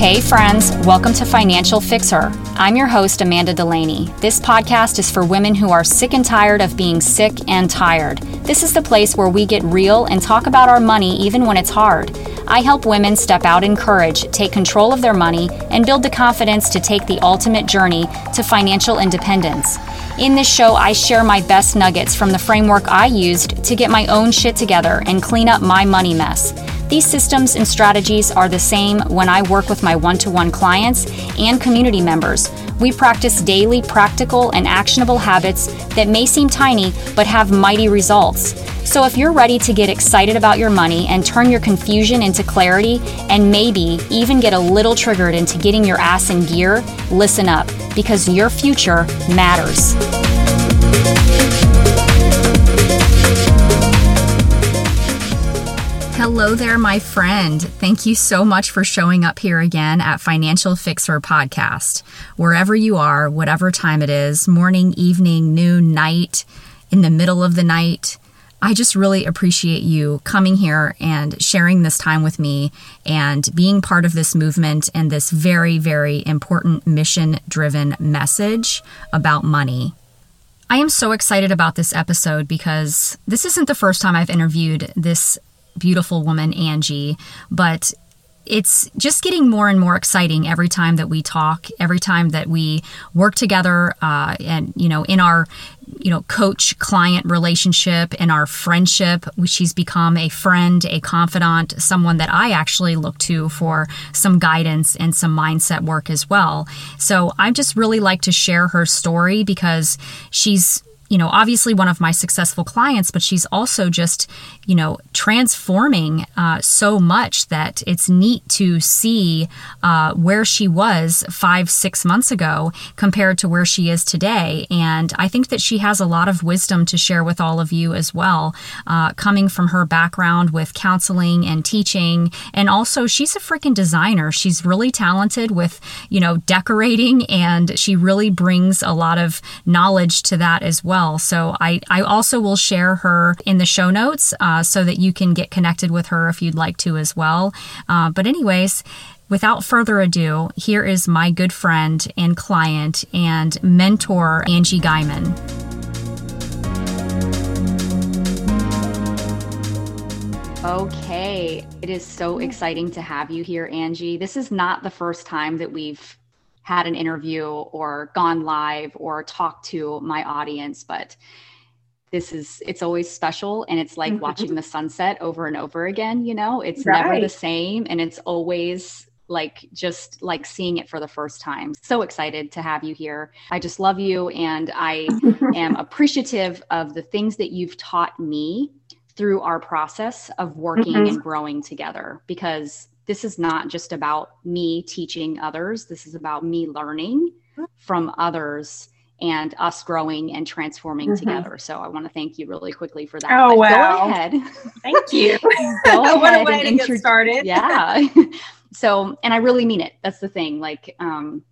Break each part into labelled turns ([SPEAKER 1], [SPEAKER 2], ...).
[SPEAKER 1] Hey, friends, welcome to Financial Fixer. I'm your host, Amanda Delaney. This podcast is for women who are sick and tired of being sick and tired. This is the place where we get real and talk about our money even when it's hard. I help women step out in courage, take control of their money, and build the confidence to take the ultimate journey to financial independence. In this show, I share my best nuggets from the framework I used to get my own shit together and clean up my money mess. These systems and strategies are the same when I work with my one to one clients and community members. We practice daily, practical, and actionable habits that may seem tiny but have mighty results. So, if you're ready to get excited about your money and turn your confusion into clarity, and maybe even get a little triggered into getting your ass in gear, listen up because your future matters. Hello there, my friend. Thank you so much for showing up here again at Financial Fixer Podcast. Wherever you are, whatever time it is morning, evening, noon, night, in the middle of the night I just really appreciate you coming here and sharing this time with me and being part of this movement and this very, very important mission driven message about money. I am so excited about this episode because this isn't the first time I've interviewed this beautiful woman, Angie, but it's just getting more and more exciting every time that we talk, every time that we work together, uh, and you know, in our you know coach client relationship and our friendship. She's become a friend a confidant someone that i actually look to for some guidance and some mindset work as well. So i just really like to share her story because she's you know, obviously one of my successful clients, but she's also just, you know, transforming uh, so much that it's neat to see uh, where she was five, six months ago compared to where she is today. And I think that she has a lot of wisdom to share with all of you as well, uh, coming from her background with counseling and teaching. And also, she's a freaking designer. She's really talented with, you know, decorating, and she really brings a lot of knowledge to that as well well. So I, I also will share her in the show notes uh, so that you can get connected with her if you'd like to as well. Uh, but, anyways, without further ado, here is my good friend and client and mentor, Angie Guyman. Okay, it is so exciting to have you here, Angie. This is not the first time that we've had an interview or gone live or talked to my audience, but this is it's always special and it's like mm-hmm. watching the sunset over and over again, you know? It's right. never the same and it's always like just like seeing it for the first time. So excited to have you here. I just love you and I am appreciative of the things that you've taught me through our process of working mm-hmm. and growing together because this is not just about me teaching others. This is about me learning from others and us growing and transforming mm-hmm. together. So I want to thank you really quickly for that.
[SPEAKER 2] Oh, but wow.
[SPEAKER 1] Go ahead.
[SPEAKER 2] Thank you.
[SPEAKER 1] go ahead
[SPEAKER 2] what a way to intro- get started.
[SPEAKER 1] yeah. so, and I really mean it. That's the thing. Like, um,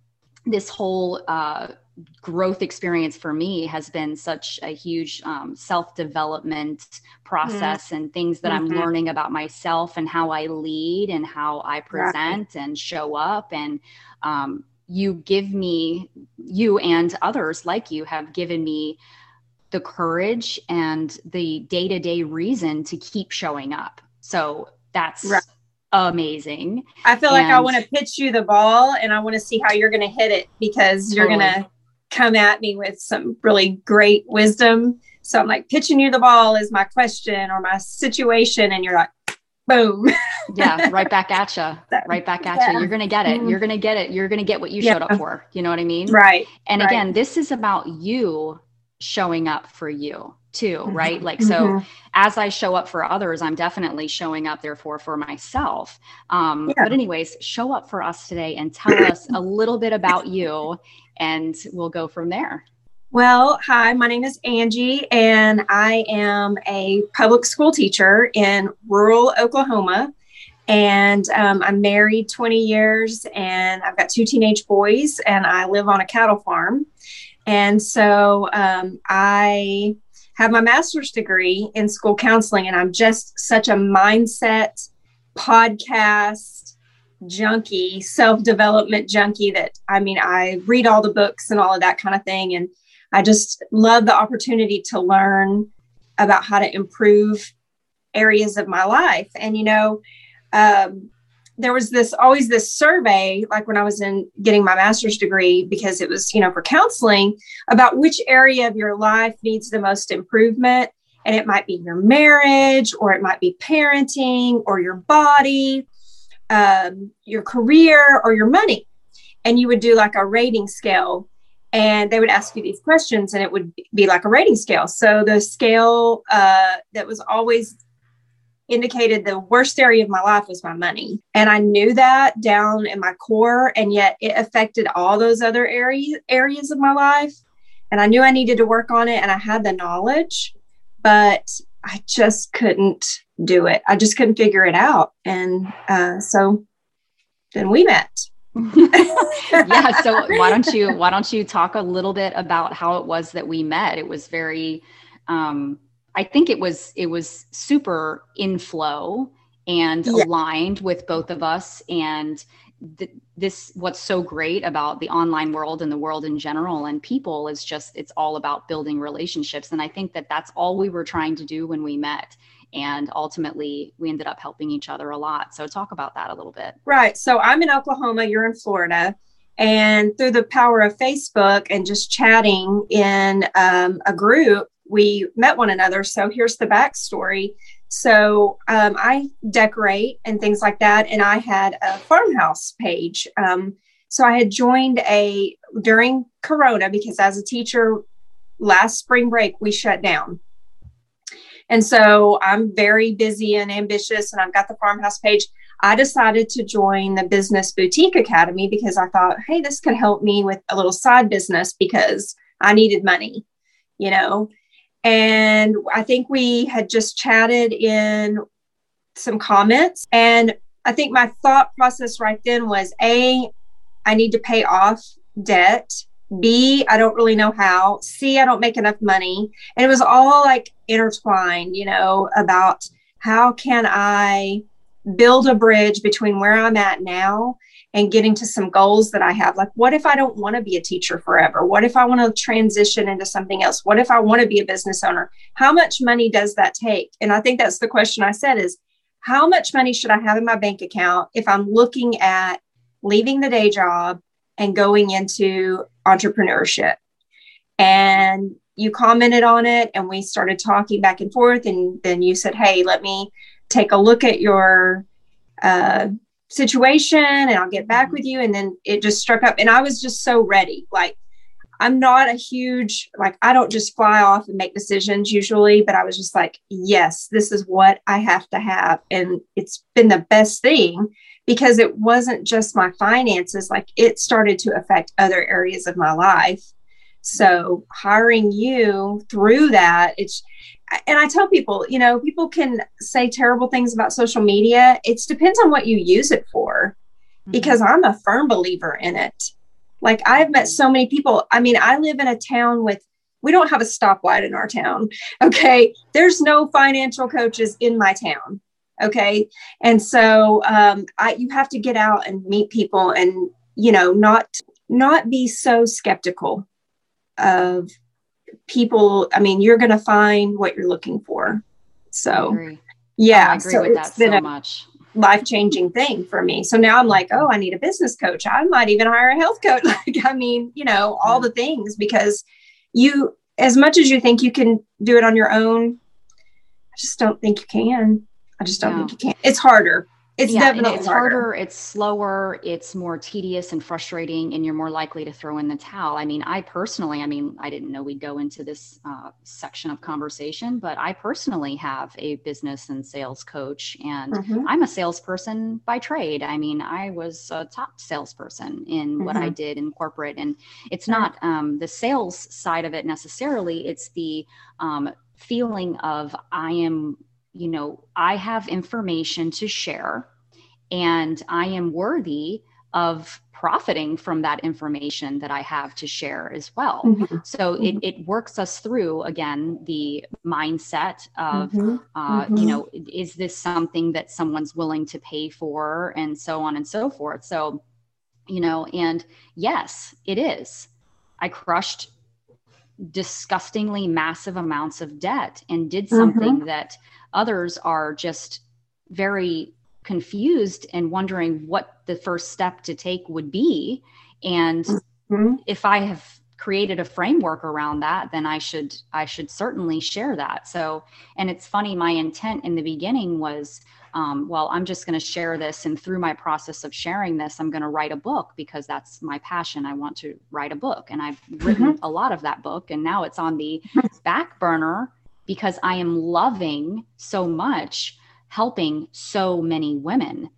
[SPEAKER 1] this whole, uh, growth experience for me has been such a huge um, self development process mm-hmm. and things that mm-hmm. I'm learning about myself and how I lead and how I present and show up. And um, you give me, you and others like you have given me the courage and the day to day reason to keep showing up. So that's. Right amazing.
[SPEAKER 2] I feel and like I want to pitch you the ball and I want to see how you're going to hit it because you're going to come at me with some really great wisdom. So I'm like pitching you the ball is my question or my situation, and you're like, boom.
[SPEAKER 1] yeah, right back at you. Right back at yeah. you. You're gonna get it. Mm-hmm. You're gonna get it. You're gonna get what you yeah. showed up for. You know what I mean?
[SPEAKER 2] Right.
[SPEAKER 1] And
[SPEAKER 2] right.
[SPEAKER 1] again, this is about you showing up for you too, mm-hmm. right? Like so mm-hmm. as I show up for others, I'm definitely showing up therefore for myself. Um, yeah. but anyways, show up for us today and tell us a little bit about you and we'll go from there.
[SPEAKER 2] Well, hi, my name is Angie, and I am a public school teacher in rural Oklahoma. And um, I'm married 20 years, and I've got two teenage boys, and I live on a cattle farm. And so um, I have my master's degree in school counseling, and I'm just such a mindset podcast junkie, self development junkie that I mean, I read all the books and all of that kind of thing. And I just love the opportunity to learn about how to improve areas of my life. And, you know, um, there was this always this survey, like when I was in getting my master's degree, because it was, you know, for counseling about which area of your life needs the most improvement. And it might be your marriage, or it might be parenting, or your body, um, your career, or your money. And you would do like a rating scale and they would ask you these questions and it would be like a rating scale so the scale uh, that was always indicated the worst area of my life was my money. And i knew that down in my core and yet it affected all those other areas areas of my life. And i knew i needed to work on it and i had the knowledge but i just couldn't do it. I just couldn't figure it out. And uh, so then we met.
[SPEAKER 1] Yeah so why don't you why don't you talk a little bit about how it was that we met? It was very um i think it was it was super in flow and yeah. aligned with both of us. And th- this what's so great about the online world and the world in general and people is just it's all about building relationships. And i think that that's all we were trying to do when we met. And ultimately we ended up helping each other a lot. So talk about that a little bit.
[SPEAKER 2] Right. So i'm in oklahoma you're in florida and through the power of facebook and just chatting in um, a group we met one another. So here's the backstory. So um, i decorate and things like that and i had a farmhouse page. Um, so i had joined a during corona because as a teacher last spring break we shut down. And so I'm very busy and ambitious, and I've got the farmhouse page. I decided to join the Business Boutique Academy because I thought, hey, this could help me with a little side business because I needed money, you know. And I think we had just chatted in some comments. And I think my thought process right then was A, I need to pay off debt B, I don't really know how. C, I don't make enough money. And it was all like intertwined, you know, about how can I build a bridge between where I'm at now and getting to some goals that I have. Like, what if I don't want to be a teacher forever? What if I want to transition into something else? What if I want to be a business owner? How much money does that take? And I think that's the question I said is how much money should I have in my bank account if I'm looking at leaving the day job and going into entrepreneurship. And you commented on it, and we started talking back and forth. And then you said, Hey, let me take a look at your uh, situation and I'll get back with you. And then it just struck up. And I was just so ready. Like, I'm not a huge, like, I don't just fly off and make decisions usually, but I was just like, yes, this is what I have to have. And it's been the best thing because it wasn't just my finances, like it started to affect other areas of my life. So hiring you through that, it's and I tell people, you know, people can say terrible things about social media. It depends on what you use it for, mm-hmm. because I'm a firm believer in it. Like I've met so many people. I mean, I live in a town with we don't have a stoplight in our town. Okay. There's no financial coaches in my town okay and so um, I, you have to get out and meet people and you know not not be so skeptical of people i mean you're going to find what you're looking for. So yeah
[SPEAKER 1] so it's been so a much.
[SPEAKER 2] life-changing thing for me. So now i'm like oh i need a business coach. I might even hire a health coach. Like i mean you know all the things because you as much as you think you can do it on your own i just don't think you can. I just don't think you can. It's harder. It's yeah, definitely
[SPEAKER 1] it's harder. harder. It's slower. It's more tedious and frustrating, and you're more likely to throw in the towel. I mean, I personally, I mean, I didn't know we'd go into this uh, section of conversation, but I personally have a business and sales coach, and mm-hmm. I'm a salesperson by trade. I mean, I was a top salesperson in mm-hmm. what I mm-hmm. did in corporate, and it's not um, the sales side of it necessarily. It's the um, feeling of I am you know, I have information to share and I am worthy of profiting from that information that I have to share as well. Mm-hmm. So mm-hmm. It, it works us through again the mindset of, mm-hmm. Uh, you mm-hmm. know, is this something that someone's willing to pay for, and so on and so forth. So, you know, and yes, it is. I crushed disgustingly massive amounts of debt and did something mm-hmm. that others are just very confused and wondering what the first step to take would be and mm-hmm. if i have created a framework around that then i should i should certainly share that. So and it's funny my intent in the beginning was um, well i'm just going to share this and through my process of sharing this i'm going to write a book because that's my passion. I want to write a book and i've written mm-hmm. a lot of that book and now it's on the back burner because i am loving so much helping so many women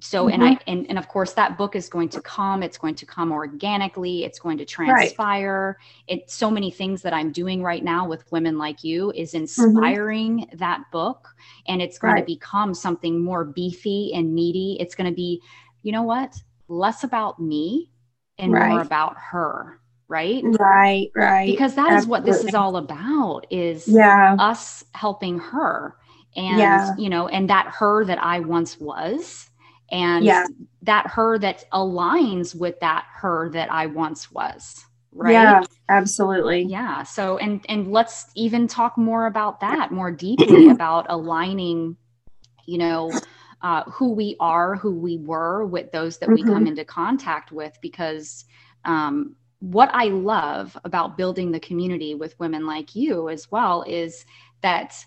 [SPEAKER 1] so mm-hmm. and i and, and of course that book is going to come it's going to come organically it's going to transpire right. it so many things that i'm doing right now with women like you is mm-hmm. inspiring mm-hmm. that book and it's going right. to become something more beefy and meaty it's going to be you know what less about me and right. more about her right
[SPEAKER 2] right right
[SPEAKER 1] because that Absolutely. is what this is all about is yeah us helping her and yeah. you know and that her that i once was and yeah. that her that aligns with that her that i once was right yeah
[SPEAKER 2] absolutely
[SPEAKER 1] yeah so and and let's even talk more about that more deeply about aligning you know uh, who we are who we were with those that mm-hmm. we come mm-hmm. into contact with because um, what i love about building the community with women like you as well is that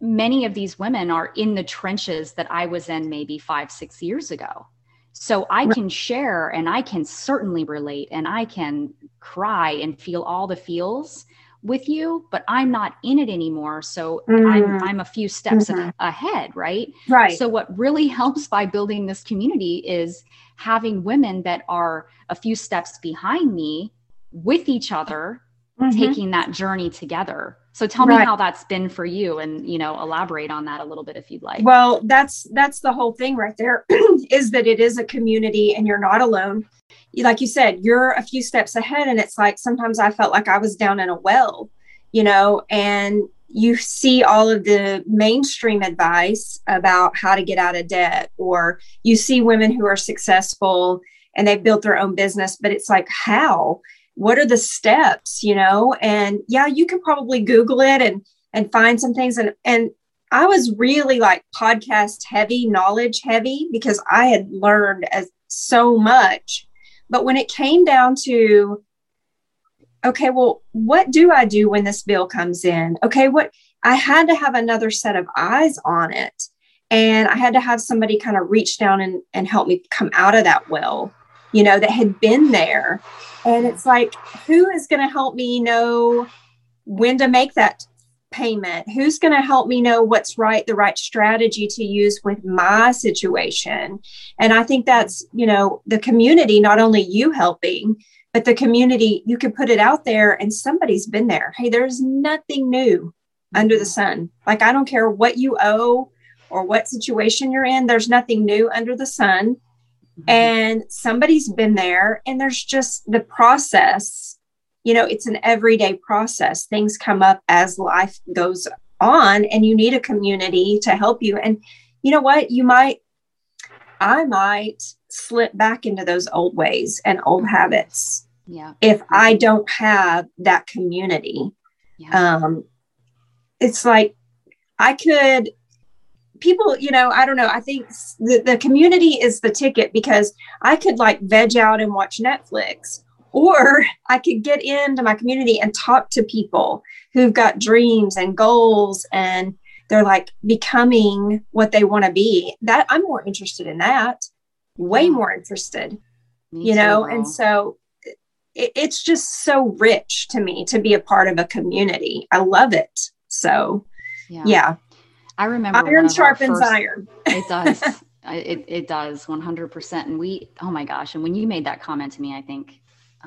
[SPEAKER 1] many of these women are in the trenches that I was in maybe five, six years ago. So I can share and I can certainly relate and I can cry and feel all the feels with you, but I'm not in it anymore. So mm. I'm, I'm a few steps mm-hmm. ahead, right?
[SPEAKER 2] Right.
[SPEAKER 1] So what really helps by building this community is having women that are a few steps behind me with each other, mm-hmm. taking that journey together so tell right. me how that's been for you and, you know, elaborate on that a little bit if you'd like.
[SPEAKER 2] Well, that's that's the whole thing right there is that it is a community and you're not alone. Like you said, you're a few steps ahead and it's like sometimes I felt like I was down in a well, you know, and you see all of the mainstream advice about how to get out of debt or you see women who are successful and they've built their own business but it's like how what are the steps you know? And yeah you can probably google it and and find some things. And and i was really like podcast heavy knowledge heavy because i had learned as so much. But when it came down to okay well what do i do when this bill comes in? Okay what i had to have another set of eyes on it. And i had to have somebody kind of reach down and, and help me come out of that well you know, that had been there. And it's like, who is going to help me know when to make that payment? Who's going to help me know what's right, the right strategy to use with my situation? And I think that's, you know, the community, not only you helping, but the community, you can put it out there and somebody's been there. Hey, there's nothing new under the sun. Like, I don't care what you owe or what situation you're in, there's nothing new under the sun mm-hmm. and somebody's been there and there's just the process you know it's an everyday process things come up as life goes on and you need a community to help you and you know what you might i might slip back into those old ways and old mm-hmm. habits
[SPEAKER 1] yeah
[SPEAKER 2] if i don't have that community yeah. um it's like i could people, you know, I don't know. I think the, the community is the ticket because I could like veg out and watch Netflix, or I could get into my community and talk to people who've got dreams and goals and they're like becoming what they want to be. That I'm more interested in that, way more interested, me you know, and so it, it's just so rich to me to be a part of a community. I love it. So, yeah. yeah.
[SPEAKER 1] I remember
[SPEAKER 2] iron sharpens first, iron.
[SPEAKER 1] it does. it, it does 100%. And we, oh my gosh. And when you made that comment to me, I think,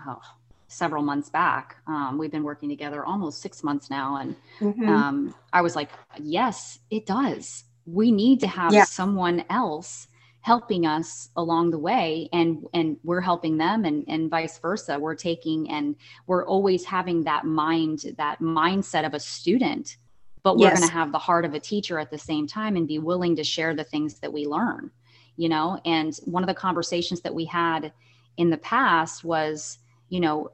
[SPEAKER 1] oh, several months back, um, we've been working together almost six months now. And mm-hmm. um, I was like, yes, it does. We need to have yeah. someone else helping us along the way and and we're helping them and and vice versa we're taking and we're always having that mind that mindset of a student but we're yes. going to have the heart of a teacher at the same time and be willing to share the things that we learn you know and one of the conversations that we had in the past was you know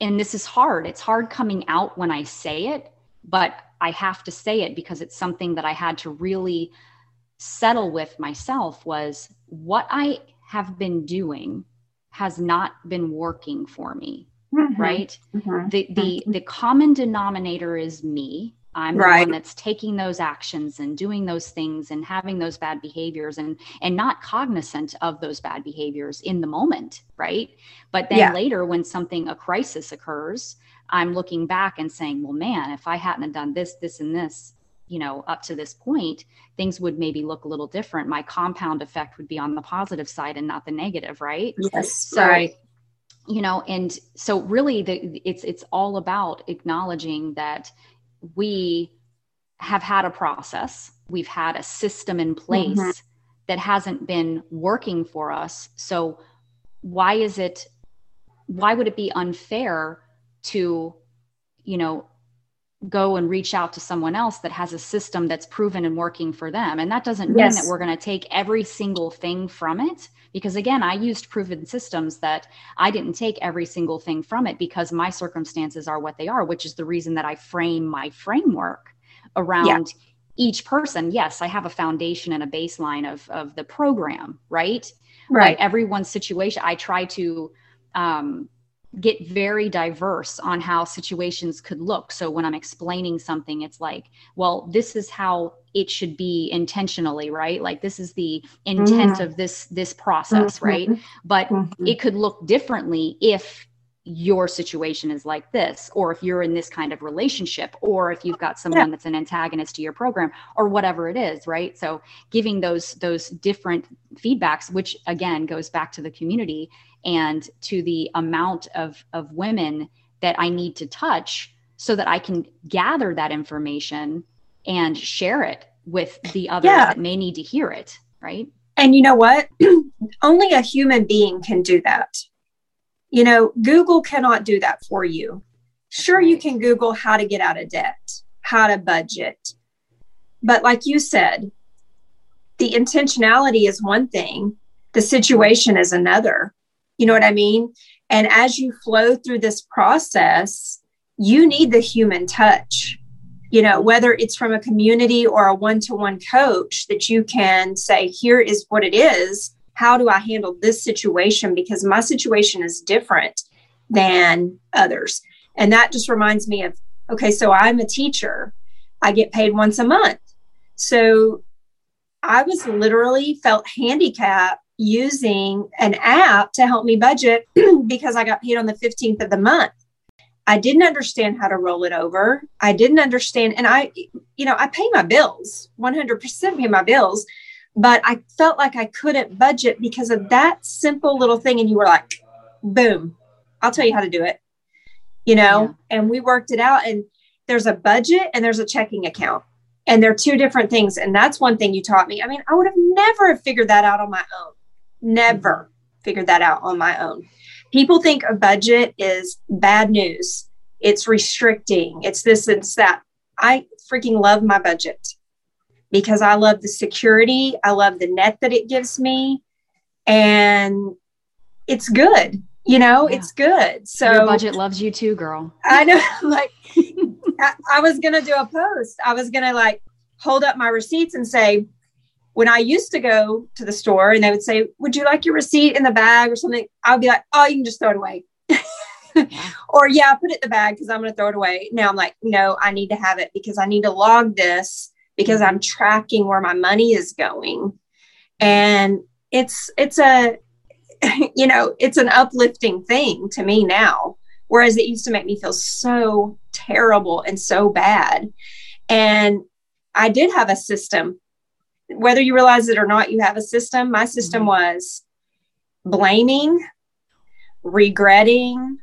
[SPEAKER 1] and this is hard it's hard coming out when i say it but i have to say it because it's something that i had to really settle with myself was what I have been doing has not been working for me. Mm-hmm. Right. Mm-hmm. The the mm-hmm. the common denominator is me. I'm right. the one that's taking those actions and doing those things and having those bad behaviors and and not cognizant of those bad behaviors in the moment, right? But then yeah. later when something a crisis occurs, I'm looking back and saying, well, man, if I hadn't done this, this, and this, you know up to this point things would maybe look a little different my compound effect would be on the positive side and not the negative right
[SPEAKER 2] yes
[SPEAKER 1] so
[SPEAKER 2] right.
[SPEAKER 1] You know and so really the it's it's all about acknowledging that we have had a process we've had a system in place mm-hmm. that hasn't been working for us so why is it why would it be unfair to you know go and reach out to someone else that has a system that's proven and working for them. And that doesn't mean yes. that we're going to take every single thing from it. Because again, I used proven systems that I didn't take every single thing from it because my circumstances are what they are, which is the reason that I frame my framework around yeah. each person. Yes, I have a foundation and a baseline of, of the program, right?
[SPEAKER 2] Right.
[SPEAKER 1] But everyone's situation, I try to um, get very diverse on how situations could look. So when I'm explaining something, it's like, well, this is how it should be intentionally, right? Like this is the intent mm-hmm. of this this process, mm-hmm. right? But mm-hmm. it could look differently if your situation is like this or if you're in this kind of relationship or if you've got someone yeah. that's an antagonist to your program or whatever it is right so giving those those different feedbacks which again goes back to the community and to the amount of of women that I need to touch so that I can gather that information and share it with the others yeah. that may need to hear it right
[SPEAKER 2] and you know what only a human being can do that you know, Google cannot do that for you. Sure, you can Google how to get out of debt, how to budget. But like you said, the intentionality is one thing, the situation is another. You know what I mean? And as you flow through this process, you need the human touch. You know, whether it's from a community or a one to one coach that you can say, here is what it is how do I handle this situation? Because my situation is different than others. And that just reminds me of okay, so I'm a teacher, I get paid once a month. So I was literally felt handicapped using an app to help me budget because I got paid on the 15th of the month. I didn't understand how to roll it over. I didn't understand. And I, you know, I pay my bills, 100% pay my bills but I felt like I couldn't budget because of that simple little thing. And you were like, boom, I'll tell you how to do it, you know? Yeah. And we worked it out. And there's a budget and there's a checking account. And they're two different things. And that's one thing you taught me. I mean, I would have never figured that out on my own. Never figured that out on my own. People think a budget is bad news. It's restricting. It's this, it's that. I freaking love my budget because I love the security. I love the net that it gives me. And it's good. You know, yeah. it's good. So
[SPEAKER 1] your budget loves you too, girl.
[SPEAKER 2] I know. Like I, I was gonna do a post. I was gonna like hold up my receipts and say, when I used to go to the store and they would say, Would you like your receipt in the bag or something? I would be like, Oh, you can just throw it away. or yeah, put it in the bag because I'm going to throw it away. Now I'm like, no, I need to have it because I need to log this because I'm tracking where my money is going. And it's it's a you know, it's an uplifting thing to me now. Whereas it used to make me feel so terrible and so bad. And I did have a system. Whether you realize it or not, you have a system. My system mm-hmm. was blaming, regretting,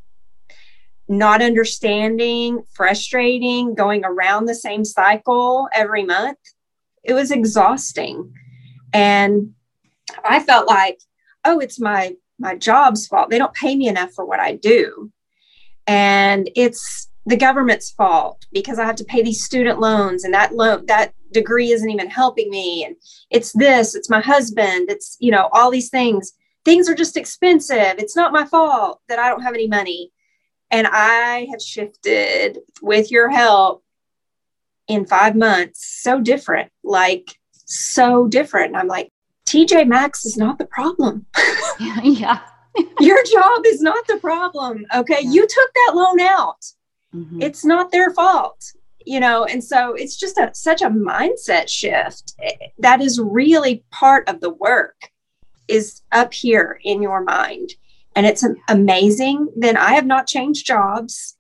[SPEAKER 2] not understanding, frustrating, going around the same cycle every month. It was exhausting. And I felt like, oh, it's my my job's fault. They don't pay me enough for what I do. And it's the government's fault because I have to pay these student loans and that loan that degree isn't even helping me and it's this, it's my husband, it's you know, all these things. Things are just expensive. It's not my fault that I don't have any money. And I have shifted with your help in 5 months so different, like so different. And I'm like, TJ Maxx is not the problem.
[SPEAKER 1] yeah.
[SPEAKER 2] Your job is not the problem. Okay. Yeah. You took that loan out. Mm-hmm. It's not their fault. You know, and so it's just a such a mindset shift that is really part of the work is up here in your mind. And it's amazing. Then I have not changed jobs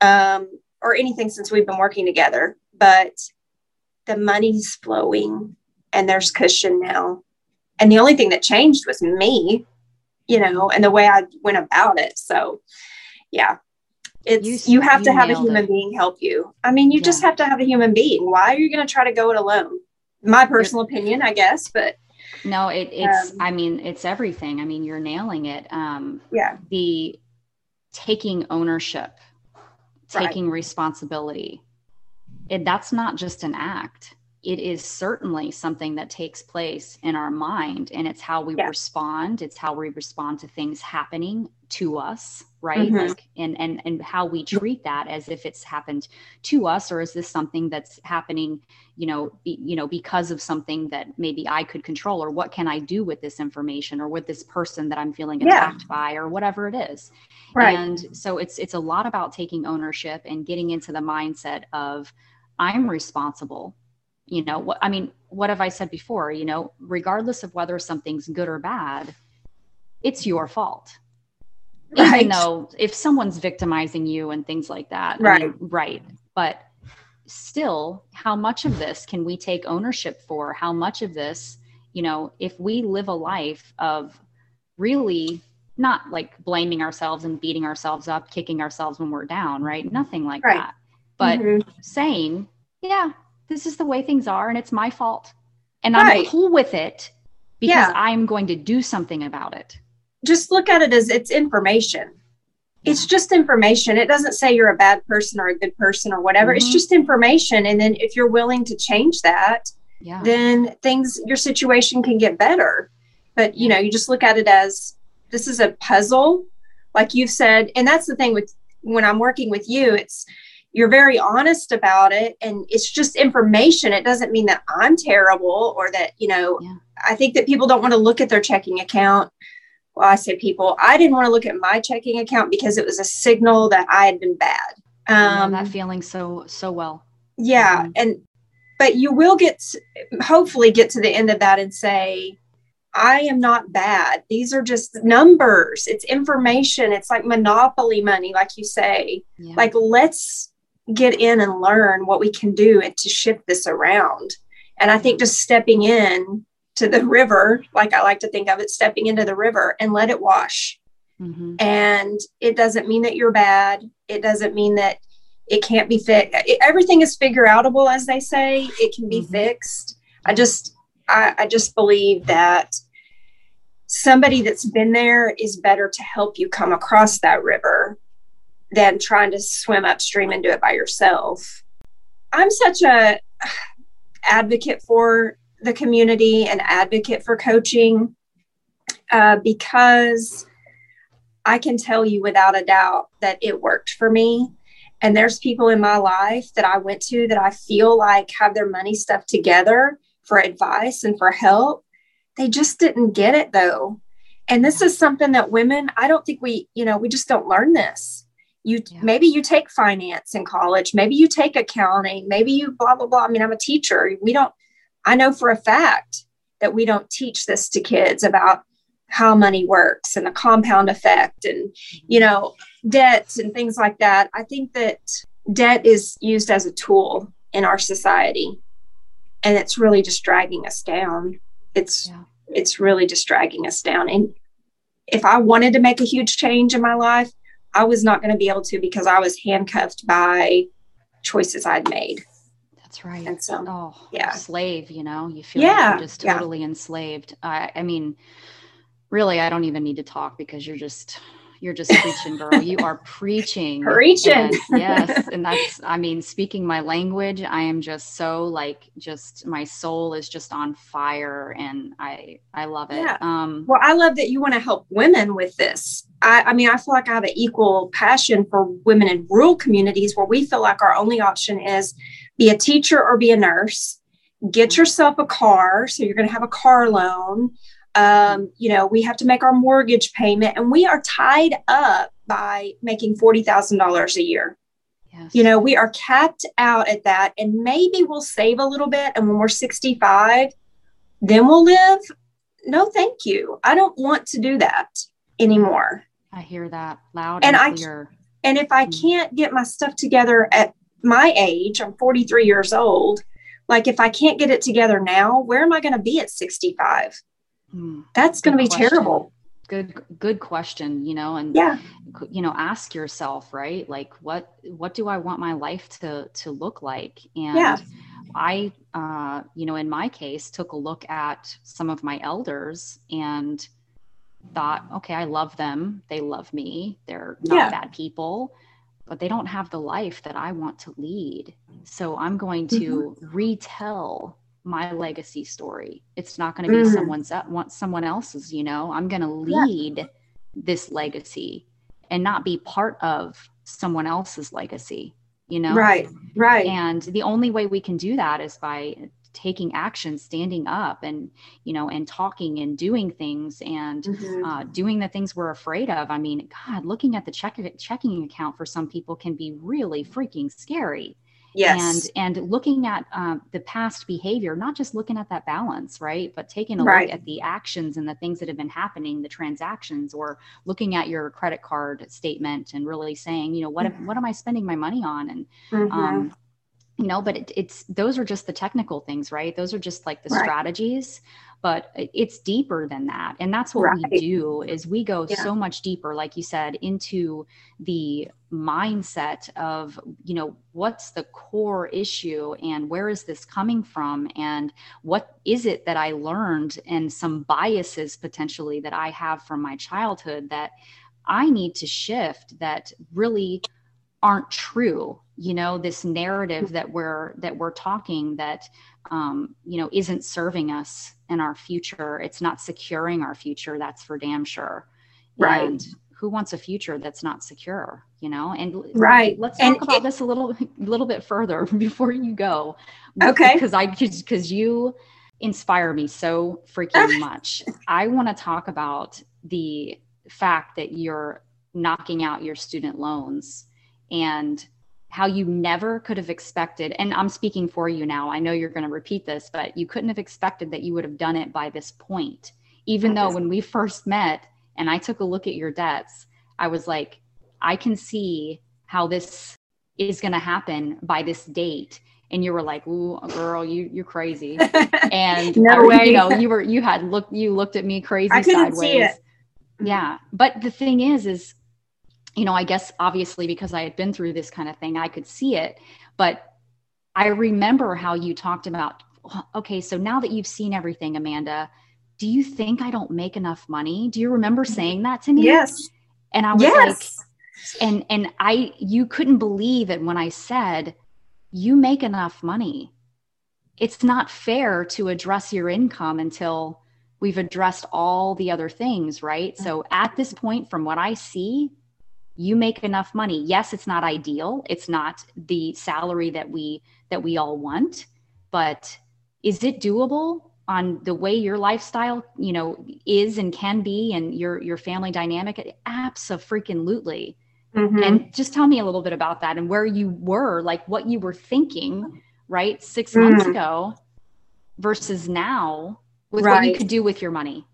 [SPEAKER 2] um, or anything since we've been working together, but the money's flowing and there's cushion now and the only thing that changed was me you know and the way i went about it so yeah it's you, you have you to have a human it. being help you. I mean you yeah. just have to have a human being. Why are you going to try to go it alone? My personal opinion i guess but
[SPEAKER 1] no it, it's um, i mean it's everything. I mean you're nailing it. Um
[SPEAKER 2] yeah.
[SPEAKER 1] the taking ownership taking right. responsibility it, that's not just an act it is certainly something that takes place in our mind and it's how we yeah. respond it's how we respond to things happening to us right mm-hmm. like and and and how we treat that as if it's happened to us or is this something that's happening you know be, you know because of something that maybe i could control or what can i do with this information or with this person that i'm feeling attacked yeah. by or whatever it is right. and so it's it's a lot about taking ownership and getting into the mindset of i'm responsible you know what i mean what have i said before you know regardless of whether something's good or bad it's your fault right. even though if someone's victimizing you and things like that
[SPEAKER 2] right I mean,
[SPEAKER 1] right but still how much of this can we take ownership for how much of this you know if we live a life of really not like blaming ourselves and beating ourselves up kicking ourselves when we're down right nothing like right. that but mm-hmm. saying yeah this is the way things are and it's my fault. And right. I'm cool with it because yeah. I'm going to do something about it.
[SPEAKER 2] Just look at it as it's information. It's just information. It doesn't say you're a bad person or a good person or whatever. Mm-hmm. It's just information. And then if you're willing to change that, yeah. then things, your situation can get better. But, you know, you just look at it as this is a puzzle, like you've said. And that's the thing with when I'm working with you, it's, you're very honest about it and it's just information it doesn't mean that i'm terrible or that you know yeah. i think that people don't want to look at their checking account well i say people i didn't want to look at my checking account because it was a signal that i had been bad
[SPEAKER 1] um that feeling so so well
[SPEAKER 2] yeah mm-hmm. and but you will get hopefully get to the end of that and say I am not bad. These are just numbers. It's information. It's like monopoly money, like you say. Yeah. Like, let's get in and learn what we can do and to shift this around. And I think just stepping in to the river, like I like to think of it, stepping into the river and let it wash. Mm-hmm. And it doesn't mean that you're bad. It doesn't mean that it can't be fixed. Everything is figure outable, as they say. It can be mm-hmm. fixed. I just, I, I just believe that somebody that's been there is better to help you come across that river than trying to swim upstream and do it by yourself. I'm such a advocate for the community and advocate for coaching uh, because I can tell you without a doubt that it worked for me. And there's people in my life that I went to that I feel like have their money stuff together for advice and for help. They just didn't get it though. And this is something that women, I don't think we, you know, we just don't learn this you yeah. maybe you take finance in college maybe you take accounting maybe you blah blah blah. I mean i'm a teacher. We don't i know for a fact that we don't teach this to kids about how money works and the compound effect and mm-hmm. you know debts and things like that. I think that debt is used as a tool in our society and it's really just dragging us down. It's yeah. it's really just dragging us down. And if i wanted to make a huge change in my life I was not going to be able to because I was handcuffed by choices I'd made.
[SPEAKER 1] That's right.
[SPEAKER 2] And so,
[SPEAKER 1] oh, yeah, slave. You know, you feel
[SPEAKER 2] yeah,
[SPEAKER 1] like you're just totally yeah. enslaved. I, I mean, really, I don't even need to talk because you're just you're just preaching, girl. You are preaching.
[SPEAKER 2] Preaching.
[SPEAKER 1] And yes. And that's, I mean, speaking my language, I am just so like, just my soul is just on fire and I, I love it.
[SPEAKER 2] Yeah. Um, well, I love that you want to help women with this. I, I mean, I feel like I have an equal passion for women in rural communities where we feel like our only option is be a teacher or be a nurse. Get yourself a car. So you're going to have a car loan um, you know, we have to make our mortgage payment and we are tied up by making $40,000 a year. Yes. You know, we are capped out at that and maybe we'll save a little bit. And when we're 65, then we'll live. No, thank you. I don't want to do that anymore.
[SPEAKER 1] I hear that loud and, and clear.
[SPEAKER 2] I, and if I mm. can't get my stuff together at my age, I'm 43 years old. Like if I can't get it together now, where am I going to be at 65? That's going to be question. terrible.
[SPEAKER 1] Good, good question. You know, and
[SPEAKER 2] yeah,
[SPEAKER 1] you know, ask yourself, right? Like, what, what do I want my life to to look like? And yeah. I, uh, you know, in my case, took a look at some of my elders and thought, okay, I love them. They love me. They're not yeah. bad people, but they don't have the life that I want to lead. So I'm going to mm-hmm. retell my legacy story. It's not going to be mm. someone's want someone else's, you know. I'm going to lead yeah. this legacy and not be part of someone else's legacy, you know.
[SPEAKER 2] Right. Right.
[SPEAKER 1] And the only way we can do that is by taking action standing up and you know and talking and doing things and mm-hmm. uh, doing the things we're afraid of i mean god looking at the check- checking account for some people can be really freaking scary
[SPEAKER 2] Yes.
[SPEAKER 1] And and looking at um, the past behavior, not just looking at that balance, right, but taking a right. look at the actions and the things that have been happening, the transactions, or looking at your credit card statement and really saying, you know, what mm-hmm. what am I spending my money on, and mm-hmm. um, you know, but it, it's those are just the technical things, right? Those are just like the right. strategies but it's deeper than that and that's what right. we do is we go yeah. so much deeper like you said into the mindset of you know what's the core issue and where is this coming from and what is it that i learned and some biases potentially that i have from my childhood that i need to shift that really aren't true you know this narrative mm-hmm. that we're that we're talking that um, you know isn't serving us in our future. It's not securing our future that's for damn sure.
[SPEAKER 2] Right. And
[SPEAKER 1] who wants a future that's not secure you know? And
[SPEAKER 2] right.
[SPEAKER 1] let's talk and about it, this a little little bit further before you go.
[SPEAKER 2] Okay.
[SPEAKER 1] Because i because you inspire me so freaking much. I want to talk about the fact that you're knocking out your student loans and how you never could have expected and i'm speaking for you now i know you're going to repeat this but you couldn't have expected that you would have done it by this point. Even though when we first met and i took a look at your debts i was like i can see how this is going to happen by this date. And you were like ooh girl you you're crazy. And
[SPEAKER 2] no I, way.
[SPEAKER 1] you know you were you had looked you looked at me crazy I couldn't sideways. yeah but the thing is is you know, I guess obviously because I had been through this kind of thing, I could see it. But I remember how you talked about, okay, so now that you've seen everything, Amanda, do you think I don't make enough money? Do you remember saying that to me?
[SPEAKER 2] Yes.
[SPEAKER 1] And I was yes. like, and and I you couldn't believe it when I said, you make enough money. It's not fair to address your income until we've addressed all the other things, right? Mm-hmm. So at this point, from what I see, you make enough money yes it's not ideal it's not the salary that we that we all want but is it doable on the way your lifestyle you know is and can be and your your family dynamic absolutely mm-hmm. and just tell me a little bit about that and where you were like what you were thinking right 6 mm-hmm. months ago versus now with right. what you could do with your money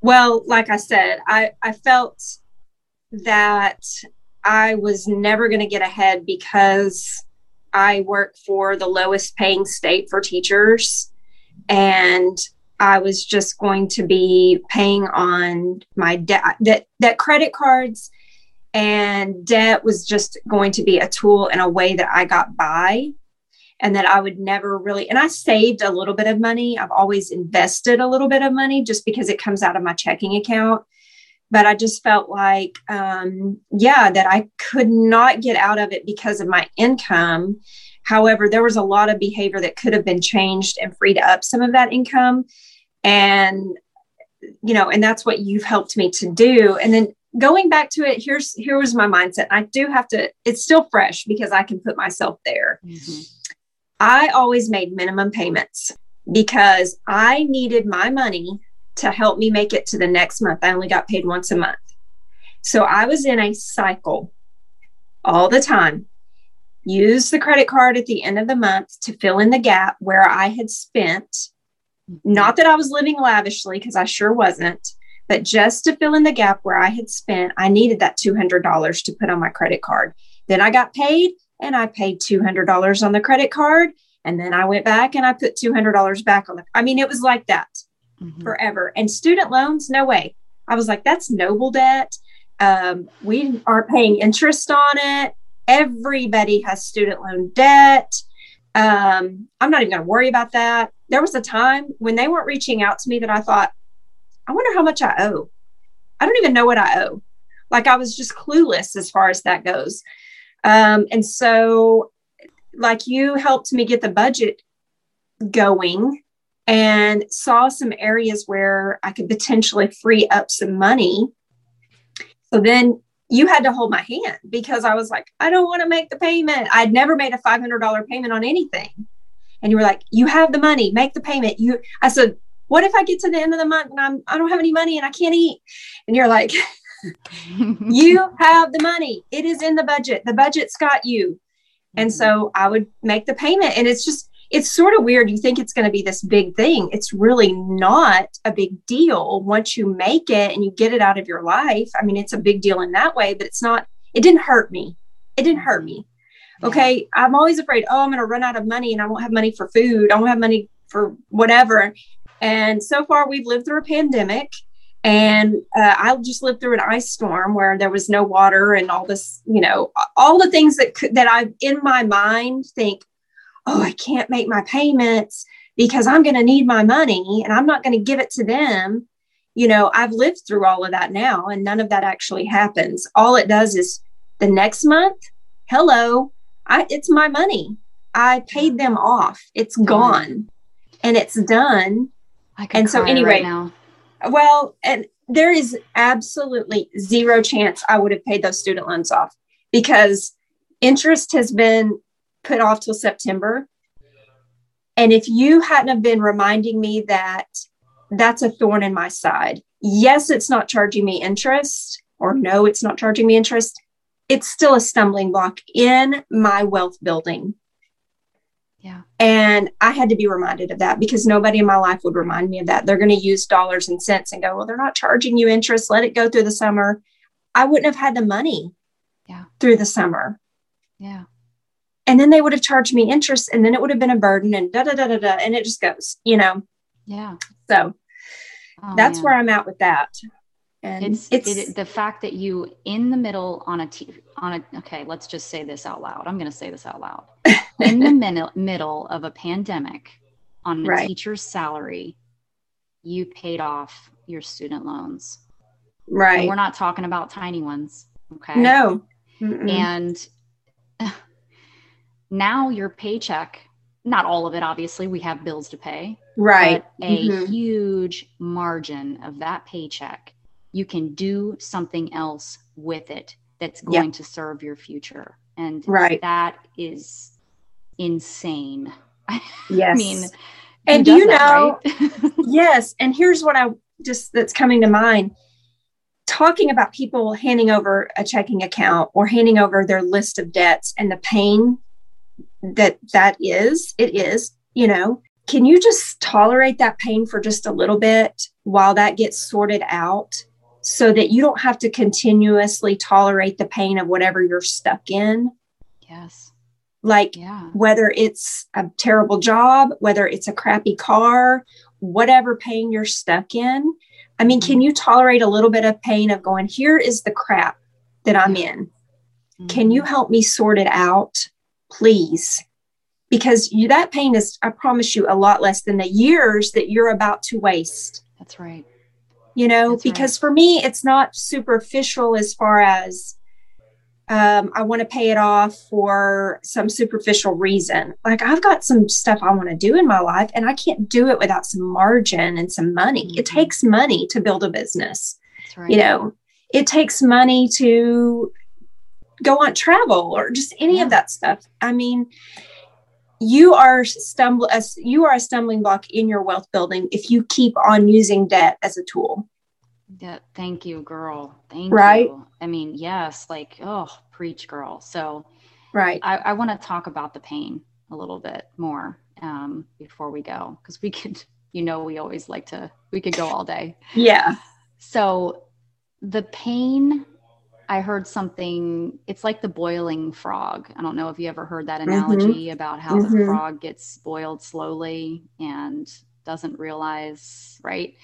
[SPEAKER 2] well like i said i i felt that I was never going to get ahead because I work for the lowest paying state for teachers. And I was just going to be paying on my debt, that, that credit cards and debt was just going to be a tool in a way that I got by. and that I would never really, and I saved a little bit of money. I've always invested a little bit of money just because it comes out of my checking account. But I just felt like, um, yeah, that I could not get out of it because of my income. However, there was a lot of behavior that could have been changed and freed up some of that income. And, you know, and that's what you've helped me to do. And then going back to it, here's here was my mindset. I do have to, it's still fresh because I can put myself there. Mm-hmm I always made minimum payments because I needed my money to help me make it to the next month. I only got paid once a month. So I was in a cycle all the time. Use the credit card at the end of the month to fill in the gap where I had spent. Mm-hmm. Not that I was living lavishly, because I sure wasn't, but just to fill in the gap where I had spent, I needed that $200 to put on my credit card. Then I got paid and I paid $200 on the credit card. And then I went back and I put $200 back on the, I mean, it was like that mm-hmm. forever. And student loans, no way. I was like, that's noble debt. Um, we aren't paying interest on it. Everybody has student loan debt. Um, I'm not even going to worry about that. There was a time when they weren't reaching out to me that I thought, I wonder how much I owe. I don't even know what I owe. Like I was just clueless as far as that goes. Um, and so, like, you helped me get the budget going and saw some areas where I could potentially free up some money. So then you had to hold my hand because I was like, I don't want to make the payment. I'd never made a $500 payment on anything. And you were like, you have the money, make the payment. You, I said, what if I get to the end of the month and I'm, I don't have any money and I can't eat? And you're like, you have the money. It is in the budget. The budget's got you. And so mm-hmm. I would make the payment. And it's just, it's sort of weird. You think it's going to be this big thing. It's really not a big deal once you make it and you get it out of your life. I mean, it's a big deal in that way, but it's not, it didn't hurt me. It didn't hurt me. Okay. I'm always afraid, oh, I'm going to run out of money and I won't have money for food. I won't have money for whatever. And so far, we've lived through a pandemic and uh, I just lived through an ice storm where there was no water and all this, you know, all the things that could, that I in my mind think, oh, I can't make my payments because I'm going to need my money and I'm not going to give it to them. You know, I've lived through all of that now and none of that actually happens. All it does is the next month, hello, I, it's my money. I paid them off. It's gone and it's done. and so anyway, right now well, and there is absolutely zero chance I would have paid those student loans off because interest has been put off till September. And if you hadn't have been reminding me that that's a thorn in my side, yes, it's not charging me interest, or no, it's not charging me interest. It's still a stumbling block in my wealth building
[SPEAKER 1] yeah.
[SPEAKER 2] And I had to be reminded of that because nobody in my life would remind me of that. They're going to use dollars and cents and go, well, they're not charging you interest. Let it go through the summer. I wouldn't have had the money
[SPEAKER 1] yeah.
[SPEAKER 2] through the summer.
[SPEAKER 1] Yeah.
[SPEAKER 2] And then they would have charged me interest and then it would have been a burden and da da da da da. And it just goes, you know?
[SPEAKER 1] Yeah.
[SPEAKER 2] So oh, that's man. where I'm at with that. And
[SPEAKER 1] it's, it's it, the fact that you in the middle on a t- on a okay, let's just say this out loud. I'm going to say this out loud. in the min- middle of a pandemic on a right. teacher's salary, you paid off your student loans.
[SPEAKER 2] Right.
[SPEAKER 1] And we're not talking about tiny ones. Okay.
[SPEAKER 2] No.
[SPEAKER 1] Mm-mm. And now your paycheck, not all of it, obviously, we have bills to pay.
[SPEAKER 2] Right.
[SPEAKER 1] a mm-hmm. huge margin of that paycheck, you can do something else with it that's going to serve your future. And
[SPEAKER 2] right.
[SPEAKER 1] that is insane.
[SPEAKER 2] Yes.
[SPEAKER 1] I mean,
[SPEAKER 2] and do you know, right? yes. And here's what I just that's coming to mind talking about people handing over a checking account or handing over their list of debts and the pain that that is, it is, you know, can you just tolerate that pain for just a little bit while that gets sorted out so that you don't have to continuously tolerate the pain of whatever you're stuck in?
[SPEAKER 1] Yes
[SPEAKER 2] like yeah. whether it's a terrible job whether it's a crappy car whatever pain you're stuck in i mean mm-hmm. can you tolerate a little bit of pain of going here is the crap that i'm in mm-hmm. can you help me sort it out please because you, that pain is, I promise you, a lot less than the years that you're about to waste.
[SPEAKER 1] That's right.
[SPEAKER 2] You know,
[SPEAKER 1] That's
[SPEAKER 2] because
[SPEAKER 1] right.
[SPEAKER 2] for me, it's not superficial as far as um, I want to pay it off for some superficial reason. Like I've got some stuff I want to do in my life, and I can't do it without some margin and some money. It
[SPEAKER 1] Mhm.
[SPEAKER 2] takes money to build a business.
[SPEAKER 1] That's right.
[SPEAKER 2] You know, it takes money to go on travel or just any
[SPEAKER 1] Yeah.
[SPEAKER 2] of that stuff. I mean, you are stumble as you are a stumbling block in your wealth building if you keep on using debt as a tool.
[SPEAKER 1] Yeah, thank you, girl. Thank
[SPEAKER 2] Right?
[SPEAKER 1] you. I mean, yes, like, oh, preach, girl. So
[SPEAKER 2] Right.
[SPEAKER 1] I, I want to talk about the pain a little bit more um, before we go, because we could, you know, we always like to, we could go all day.
[SPEAKER 2] Yeah.
[SPEAKER 1] So the pain, I heard something, it's like the boiling frog. I don't know if you ever heard that analogy about how the
[SPEAKER 2] Mhm.
[SPEAKER 1] frog gets boiled slowly and doesn't realize, right?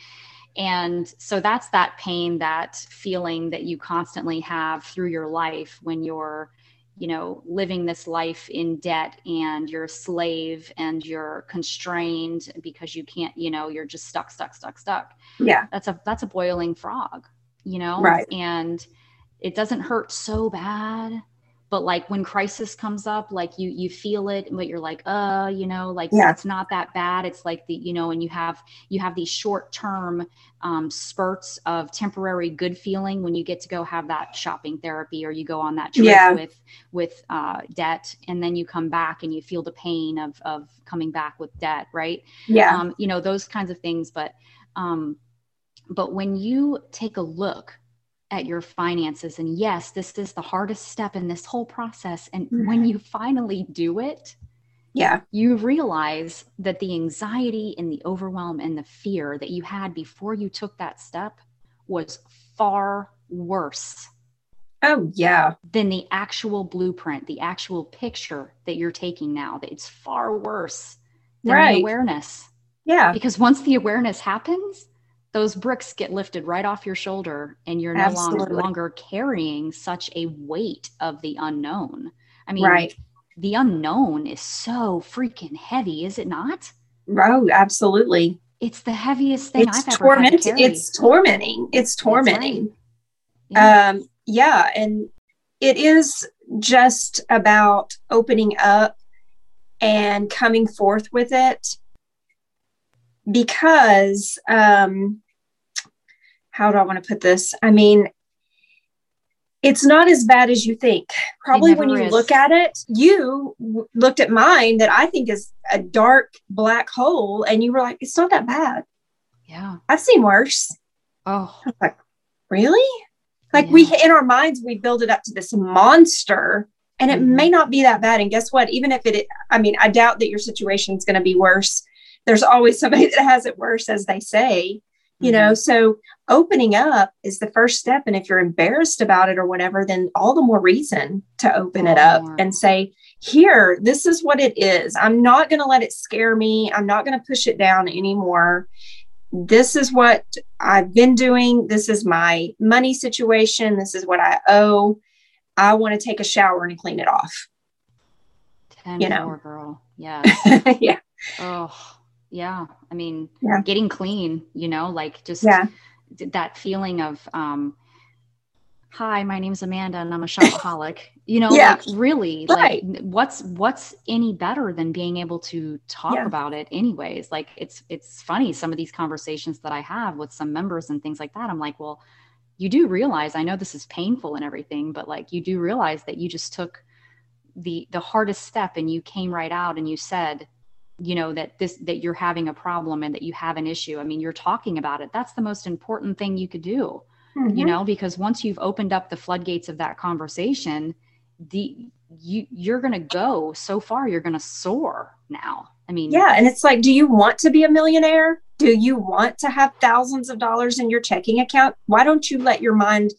[SPEAKER 1] And so that's that pain, that feeling that you constantly have through your life when you're, you know, living this life in debt and you're a slave and you're constrained because you can't, you know, you're just stuck, stuck, stuck, stuck
[SPEAKER 2] Yeah.
[SPEAKER 1] that's a that's a boiling frog you know
[SPEAKER 2] Right.
[SPEAKER 1] and it doesn't hurt so bad but like when crisis comes up like you you feel it but you're like uh you know like
[SPEAKER 2] Yeah.
[SPEAKER 1] it's not that bad it's like the you know and you have you have these short term um, spurts of temporary good feeling when you get to go have that shopping therapy or you go on that trip
[SPEAKER 2] Yeah.
[SPEAKER 1] with with uh, debt and then you come back and you feel the pain of of coming back with debt right
[SPEAKER 2] Yeah.
[SPEAKER 1] um, you know those kinds of things but um, but when you take a look at your finances and yes this is the hardest step in this whole process and when mm-hmm. you finally do it
[SPEAKER 2] yeah.
[SPEAKER 1] you realize that the anxiety and the overwhelm and the fear that you had before you took that step was far worse
[SPEAKER 2] Oh, yeah.
[SPEAKER 1] than the actual blueprint the actual picture that you're taking now that it's far worse than
[SPEAKER 2] Right.
[SPEAKER 1] the awareness
[SPEAKER 2] Yeah.
[SPEAKER 1] because once the awareness happens those bricks get lifted right off your shoulder and you're no longer, longer carrying such a weight of the unknown i mean
[SPEAKER 2] Right.
[SPEAKER 1] the unknown is so freaking heavy is it not
[SPEAKER 2] Oh, absolutely.
[SPEAKER 1] it's the heaviest thing
[SPEAKER 2] It's
[SPEAKER 1] i've ever had to
[SPEAKER 2] tormenting.
[SPEAKER 1] carry.
[SPEAKER 2] It's tormenting. It's
[SPEAKER 1] That's right.
[SPEAKER 2] tormenting.
[SPEAKER 1] Yeah.
[SPEAKER 2] Um, yeah. And it is just about opening up and coming forth with it because um how do I want to put this? I mean, it's not as bad as you think. Probably when you
[SPEAKER 1] is.
[SPEAKER 2] look at it, you w- looked at mine that I think is a dark black hole, and you were like, it's not that bad.
[SPEAKER 1] yeah
[SPEAKER 2] I've seen worse.
[SPEAKER 1] oh
[SPEAKER 2] like, really? Like we in our minds, we build it up to this monster, and it
[SPEAKER 1] Mhm.
[SPEAKER 2] may not be that bad. And guess what? Even if it, I mean, I doubt that your situation is going to be worse. There's always somebody that has it worse, as they say, you
[SPEAKER 1] Mm-hmm.
[SPEAKER 2] know. So opening up is the first step. And if you're embarrassed about it or whatever, then all the more reason to open it up
[SPEAKER 1] more.
[SPEAKER 2] and say, here, this is what it is. I'm not going to let it scare me. I'm not going to push it down anymore this is what I've been doing. This is my money situation. This is what I owe. I want to take a shower and clean it off.
[SPEAKER 1] 10
[SPEAKER 2] you know.
[SPEAKER 1] girl yeah
[SPEAKER 2] yeah.
[SPEAKER 1] oh yeah i mean
[SPEAKER 2] Yeah.
[SPEAKER 1] getting clean you know like just
[SPEAKER 2] Yeah.
[SPEAKER 1] that feeling of um hi my name's amanda and i'm a shopaholic you know
[SPEAKER 2] Yeah.
[SPEAKER 1] like really
[SPEAKER 2] Right.
[SPEAKER 1] like what's what's any better than being able to talk
[SPEAKER 2] Yeah.
[SPEAKER 1] about it anyways like it's it's funny some of these conversations that i have with some members and things like that i'm like well you do realize i know this is painful and everything but like you do realize that you just took the the hardest step and you came right out and you said you know that this that you're having a problem and that you have an issue i mean you're talking about it that's the most important thing you could do you
[SPEAKER 2] Mhm.
[SPEAKER 1] know because once you've opened up the floodgates of that conversation the you you're going to go so far you're going to soar now i mean
[SPEAKER 2] Yeah. And it's like, do you want to be a millionaire? Do you want to have thousands of dollars in your checking account? Why don't you let your mind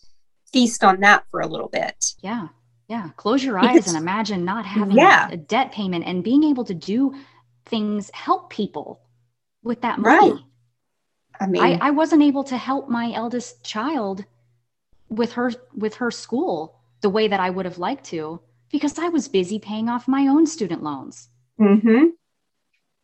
[SPEAKER 2] feast on that for a little bit?
[SPEAKER 1] yeah yeah close your
[SPEAKER 2] Because-
[SPEAKER 1] eyes and imagine not having
[SPEAKER 2] Yeah.
[SPEAKER 1] a debt payment and being able to do things help people with that money
[SPEAKER 2] Right. I mean,
[SPEAKER 1] I, I wasn't able to help my eldest child with her with her school the way that I would have liked to because I was busy paying off my own student loans.
[SPEAKER 2] Mm-hmm.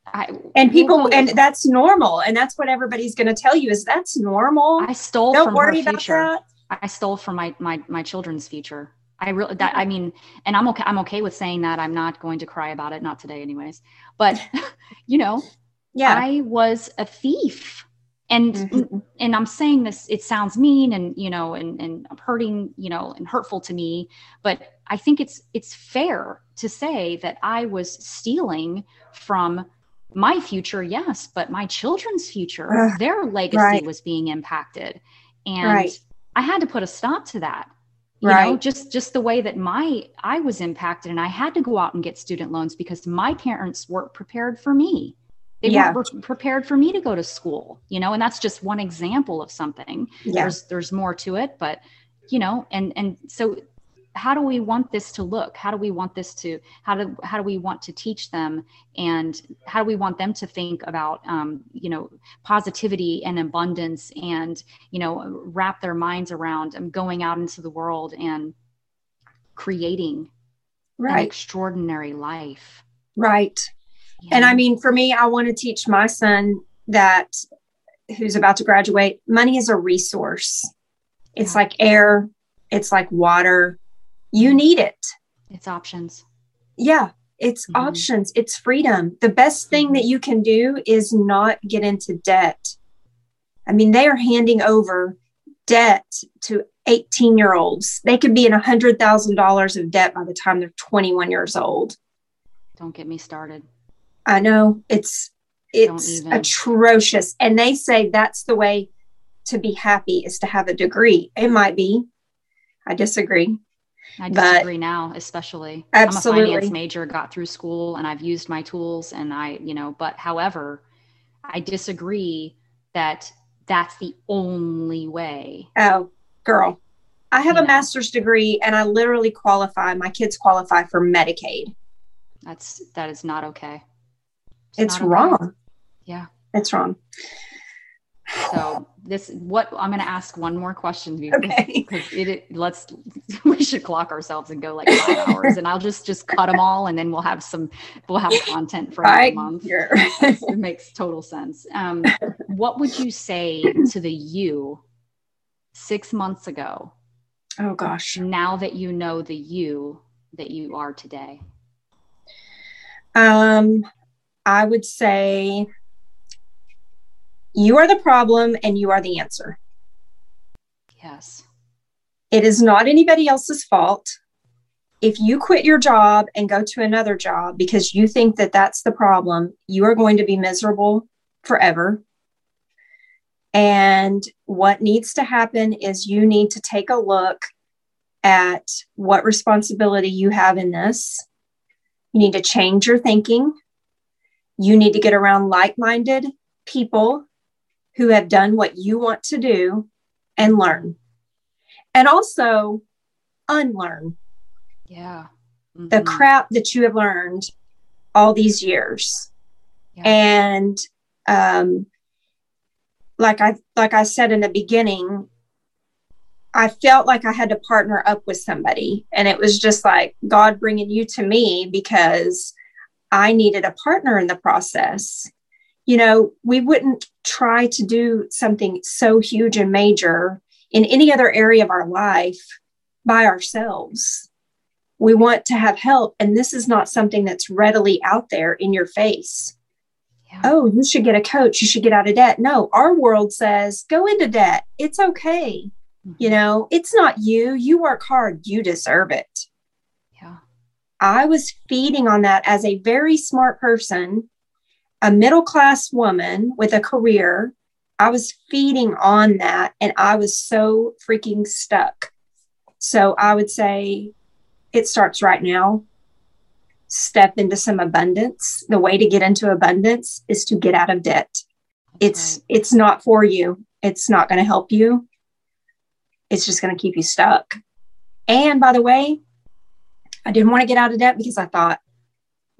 [SPEAKER 1] I,
[SPEAKER 2] and people and that's normal and that's what everybody's going to tell you is that's normal
[SPEAKER 1] i stole
[SPEAKER 2] don't
[SPEAKER 1] from
[SPEAKER 2] worry about
[SPEAKER 1] future
[SPEAKER 2] that
[SPEAKER 1] i stole from my my my children's future i really that i mean and i'm okay i'm okay with saying that i'm not going to cry about it not today anyways but you know
[SPEAKER 2] yeah.
[SPEAKER 1] I was a thief. And
[SPEAKER 2] Mhm.
[SPEAKER 1] and i'm saying this it sounds mean and you know and and hurting you know and hurtful to me but i think it's it's fair to say that i was stealing from my future yes but my children's future.
[SPEAKER 2] Ugh,
[SPEAKER 1] their legacy
[SPEAKER 2] right.
[SPEAKER 1] was being impacted. And
[SPEAKER 2] Right.
[SPEAKER 1] i had to put a stop to that you know
[SPEAKER 2] Right.
[SPEAKER 1] just just the way that my i was impacted and i had to go out and get student loans because my parents weren't prepared for me they
[SPEAKER 2] Yeah.
[SPEAKER 1] weren't prepared for me to go to school you know and that's just one example of something
[SPEAKER 2] yeah
[SPEAKER 1] there's there's more to it but you know and and so how do we want this to look? How do we want this to how do how do we want to teach them? And how do we want them to think about um, you know positivity and abundance and you know wrap their minds around um, going out into the world and creating an extraordinary life.
[SPEAKER 2] Right.
[SPEAKER 1] You
[SPEAKER 2] and i mean for me i want to teach my son that who's about to graduate money is a resource. It's
[SPEAKER 1] Yeah.
[SPEAKER 2] like air it's like water you need it.
[SPEAKER 1] It's options.
[SPEAKER 2] Yeah it's
[SPEAKER 1] Mhm.
[SPEAKER 2] options. It's freedom. The best thing
[SPEAKER 1] Mhm.
[SPEAKER 2] that you can do is not get into debt. I mean they are handing over debt to 18 year olds they could be in $100000 of debt by the time they're 21 years old.
[SPEAKER 1] Don't get me started.
[SPEAKER 2] I know. It's it's atrocious. And they say that's the way to be happy is to have a degree. It might be. I disagree
[SPEAKER 1] I
[SPEAKER 2] But-
[SPEAKER 1] disagree now, especially. Absolutely. I'm a finance major, got through school, and I've used my tools, and I, you know, but however, I disagree that that's the only way.
[SPEAKER 2] Oh, girl. I have
[SPEAKER 1] You
[SPEAKER 2] a
[SPEAKER 1] know.
[SPEAKER 2] master's degree and I literally qualify, my kids qualify for Medicaid.
[SPEAKER 1] That's that is not okay.
[SPEAKER 2] It's
[SPEAKER 1] not okay.
[SPEAKER 2] wrong.
[SPEAKER 1] Yeah.
[SPEAKER 2] It's wrong.
[SPEAKER 1] So this, what I'm going to ask one more question because
[SPEAKER 2] Okay.
[SPEAKER 1] because it, it let's we should clock ourselves and go like five hours, and I'll just just cut them all, and then we'll have some we'll have content for
[SPEAKER 2] a
[SPEAKER 1] month. It makes total sense. Um, what would you say to the you six months ago,
[SPEAKER 2] oh gosh.
[SPEAKER 1] now that you know the you that you are today?
[SPEAKER 2] Um, I would say you are the problem and you are the answer.
[SPEAKER 1] Yes.
[SPEAKER 2] It is not anybody else's fault. If you quit your job and go to another job because you think that that's the problem, you are going to be miserable forever. And what needs to happen is you need to take a look at what responsibility you have in this. You need to change your thinking. You need to get around like minded people who have done what you want to do and learn and also unlearn
[SPEAKER 1] Yeah.
[SPEAKER 2] the
[SPEAKER 1] Mhm.
[SPEAKER 2] crap that you have learned all these years
[SPEAKER 1] Yeah.
[SPEAKER 2] and um like i like i said in the beginning i felt like i had to partner up with somebody and it was just like god bringing you to me because i needed a partner in the process you know we wouldn't try to do something so huge and major in any other area of our life by ourselves. We want to have help and this is not something that's readily out there in your face.
[SPEAKER 1] Yeah.
[SPEAKER 2] oh you should get a coach. You should get out of debt. No our world says go into debt. It's okay.
[SPEAKER 1] Mhm.
[SPEAKER 2] you know it's not you. You work hard. You deserve it.
[SPEAKER 1] Yeah.
[SPEAKER 2] i was feeding on that as a very smart person a middle class woman with a career i was feeding on that and i was so freaking stuck. So i would say it starts right now. Step into some abundance. The way to get into abundance is to get out of debt. It's
[SPEAKER 1] right.
[SPEAKER 2] it's not for you. It's not going to help you. It's just going to keep you stuck. And by the way i didn't want to get out of debt because i thought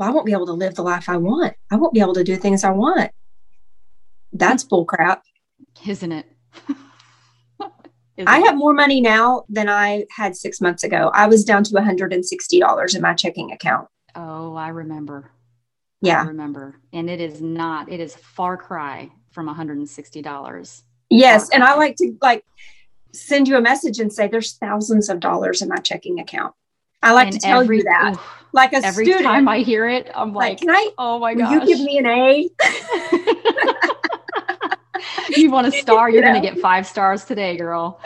[SPEAKER 2] well i won't be able to live the life i want i won't be able to do things i want that's bull crap
[SPEAKER 1] Isn't it? Isn't
[SPEAKER 2] i have more money now than i had six months ago i was down to $160 in my checking account
[SPEAKER 1] Oh, I remember.
[SPEAKER 2] Yeah.
[SPEAKER 1] I remember. And it is not, it is far cry from $160.
[SPEAKER 2] Yes. And I like to like send you a message and say there's thousands of dollars in my checking account. I like
[SPEAKER 1] And
[SPEAKER 2] to tell
[SPEAKER 1] every-
[SPEAKER 2] you that.
[SPEAKER 1] oof,
[SPEAKER 2] Like a
[SPEAKER 1] every
[SPEAKER 2] student.
[SPEAKER 1] time I hear it, I'm
[SPEAKER 2] like,
[SPEAKER 1] like,
[SPEAKER 2] can I
[SPEAKER 1] oh my gosh.
[SPEAKER 2] you give me an A?
[SPEAKER 1] you want a star? You're
[SPEAKER 2] You
[SPEAKER 1] going to get five stars today, girl.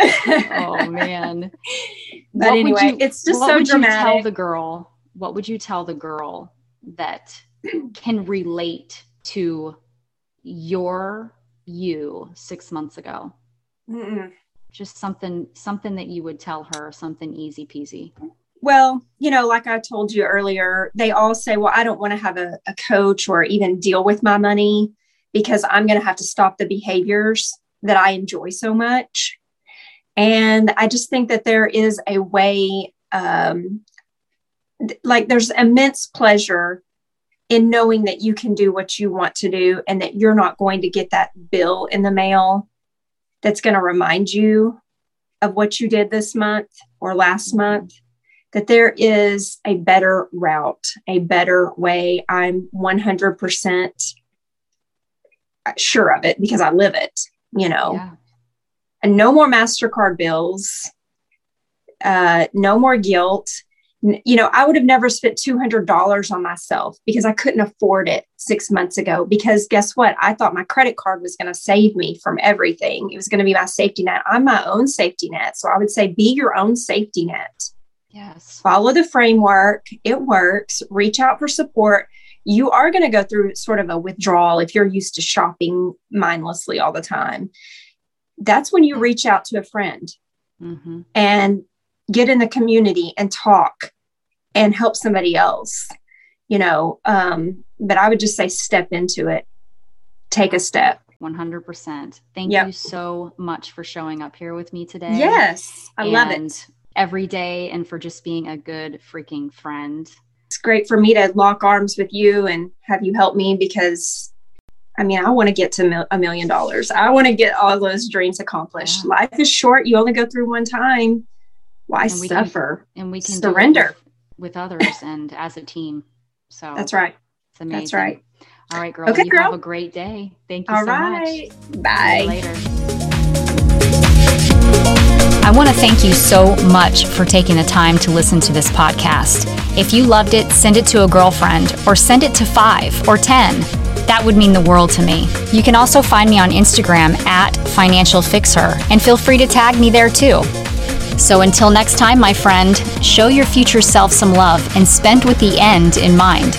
[SPEAKER 1] Oh man.
[SPEAKER 2] But
[SPEAKER 1] What
[SPEAKER 2] anyway,
[SPEAKER 1] you-
[SPEAKER 2] it's just
[SPEAKER 1] what
[SPEAKER 2] so
[SPEAKER 1] would you tell the girl? What would you tell the girl that can relate to your you six months ago?
[SPEAKER 2] Mm-mm.
[SPEAKER 1] Just something, something that you would tell her, something easy peasy.
[SPEAKER 2] Well, you know, like I told you earlier, they all say, well, I don't want to have a, a coach or even deal with my money because I'm going to have to stop the behaviors that I enjoy so much. And I just think that there is a way, um, th- like there's immense pleasure in knowing that you can do what you want to do and that you're not going to get that bill in the mail that's going to remind you of what you did this month or last month that there is a better route, a better way. I'm 100% sure of it because I live it, you know.
[SPEAKER 1] Yeah.
[SPEAKER 2] And no more MasterCard bills, uh, no more guilt. You know, I would have never spent $200 on myself because I couldn't afford it six months ago. Because guess what? I thought my credit card was going to save me from everything. It was going to be my safety net. I'm my own safety net. So I would say be your own safety net
[SPEAKER 1] Yes.
[SPEAKER 2] follow the framework. It works. Reach out for support. You are going to go through sort of a withdrawal if you're used to shopping mindlessly all the time. That's when you reach out to a friend
[SPEAKER 1] hmm
[SPEAKER 2] and get in the community and talk and help somebody else, you know. Um, but I would just say step into it, take a step.
[SPEAKER 1] 100%. Thank
[SPEAKER 2] Yep.
[SPEAKER 1] you so much for showing up here with me today.
[SPEAKER 2] Yes, I love it.
[SPEAKER 1] Every day and for just being a good freaking friend.
[SPEAKER 2] it's great for me to lock arms with you and have you help me because I mean, I want to get to mil- a million dollars. I want to get all those dreams accomplished.
[SPEAKER 1] Yeah.
[SPEAKER 2] Life is short. You only go through one time. Why
[SPEAKER 1] And we can-
[SPEAKER 2] suffer?
[SPEAKER 1] And we can
[SPEAKER 2] Surrender.
[SPEAKER 1] with, with others and as a team. So
[SPEAKER 2] That's right.
[SPEAKER 1] It's amazing.
[SPEAKER 2] That's right.
[SPEAKER 1] All right, girl.
[SPEAKER 2] Okay,
[SPEAKER 1] you
[SPEAKER 2] girl.
[SPEAKER 1] have a great day. Thank you
[SPEAKER 2] All
[SPEAKER 1] so
[SPEAKER 2] right.
[SPEAKER 1] much. See you
[SPEAKER 2] Bye.
[SPEAKER 1] later.
[SPEAKER 3] I want to thank you so much for taking the time to listen to this podcast. If you loved it, send it to a girlfriend or send it to five or 10. That would mean the world to me. You can also find me on Instagram at Financial Fixer and feel free to tag me there too. So until next time, my friend, show your future self some love and spend with the end in mind.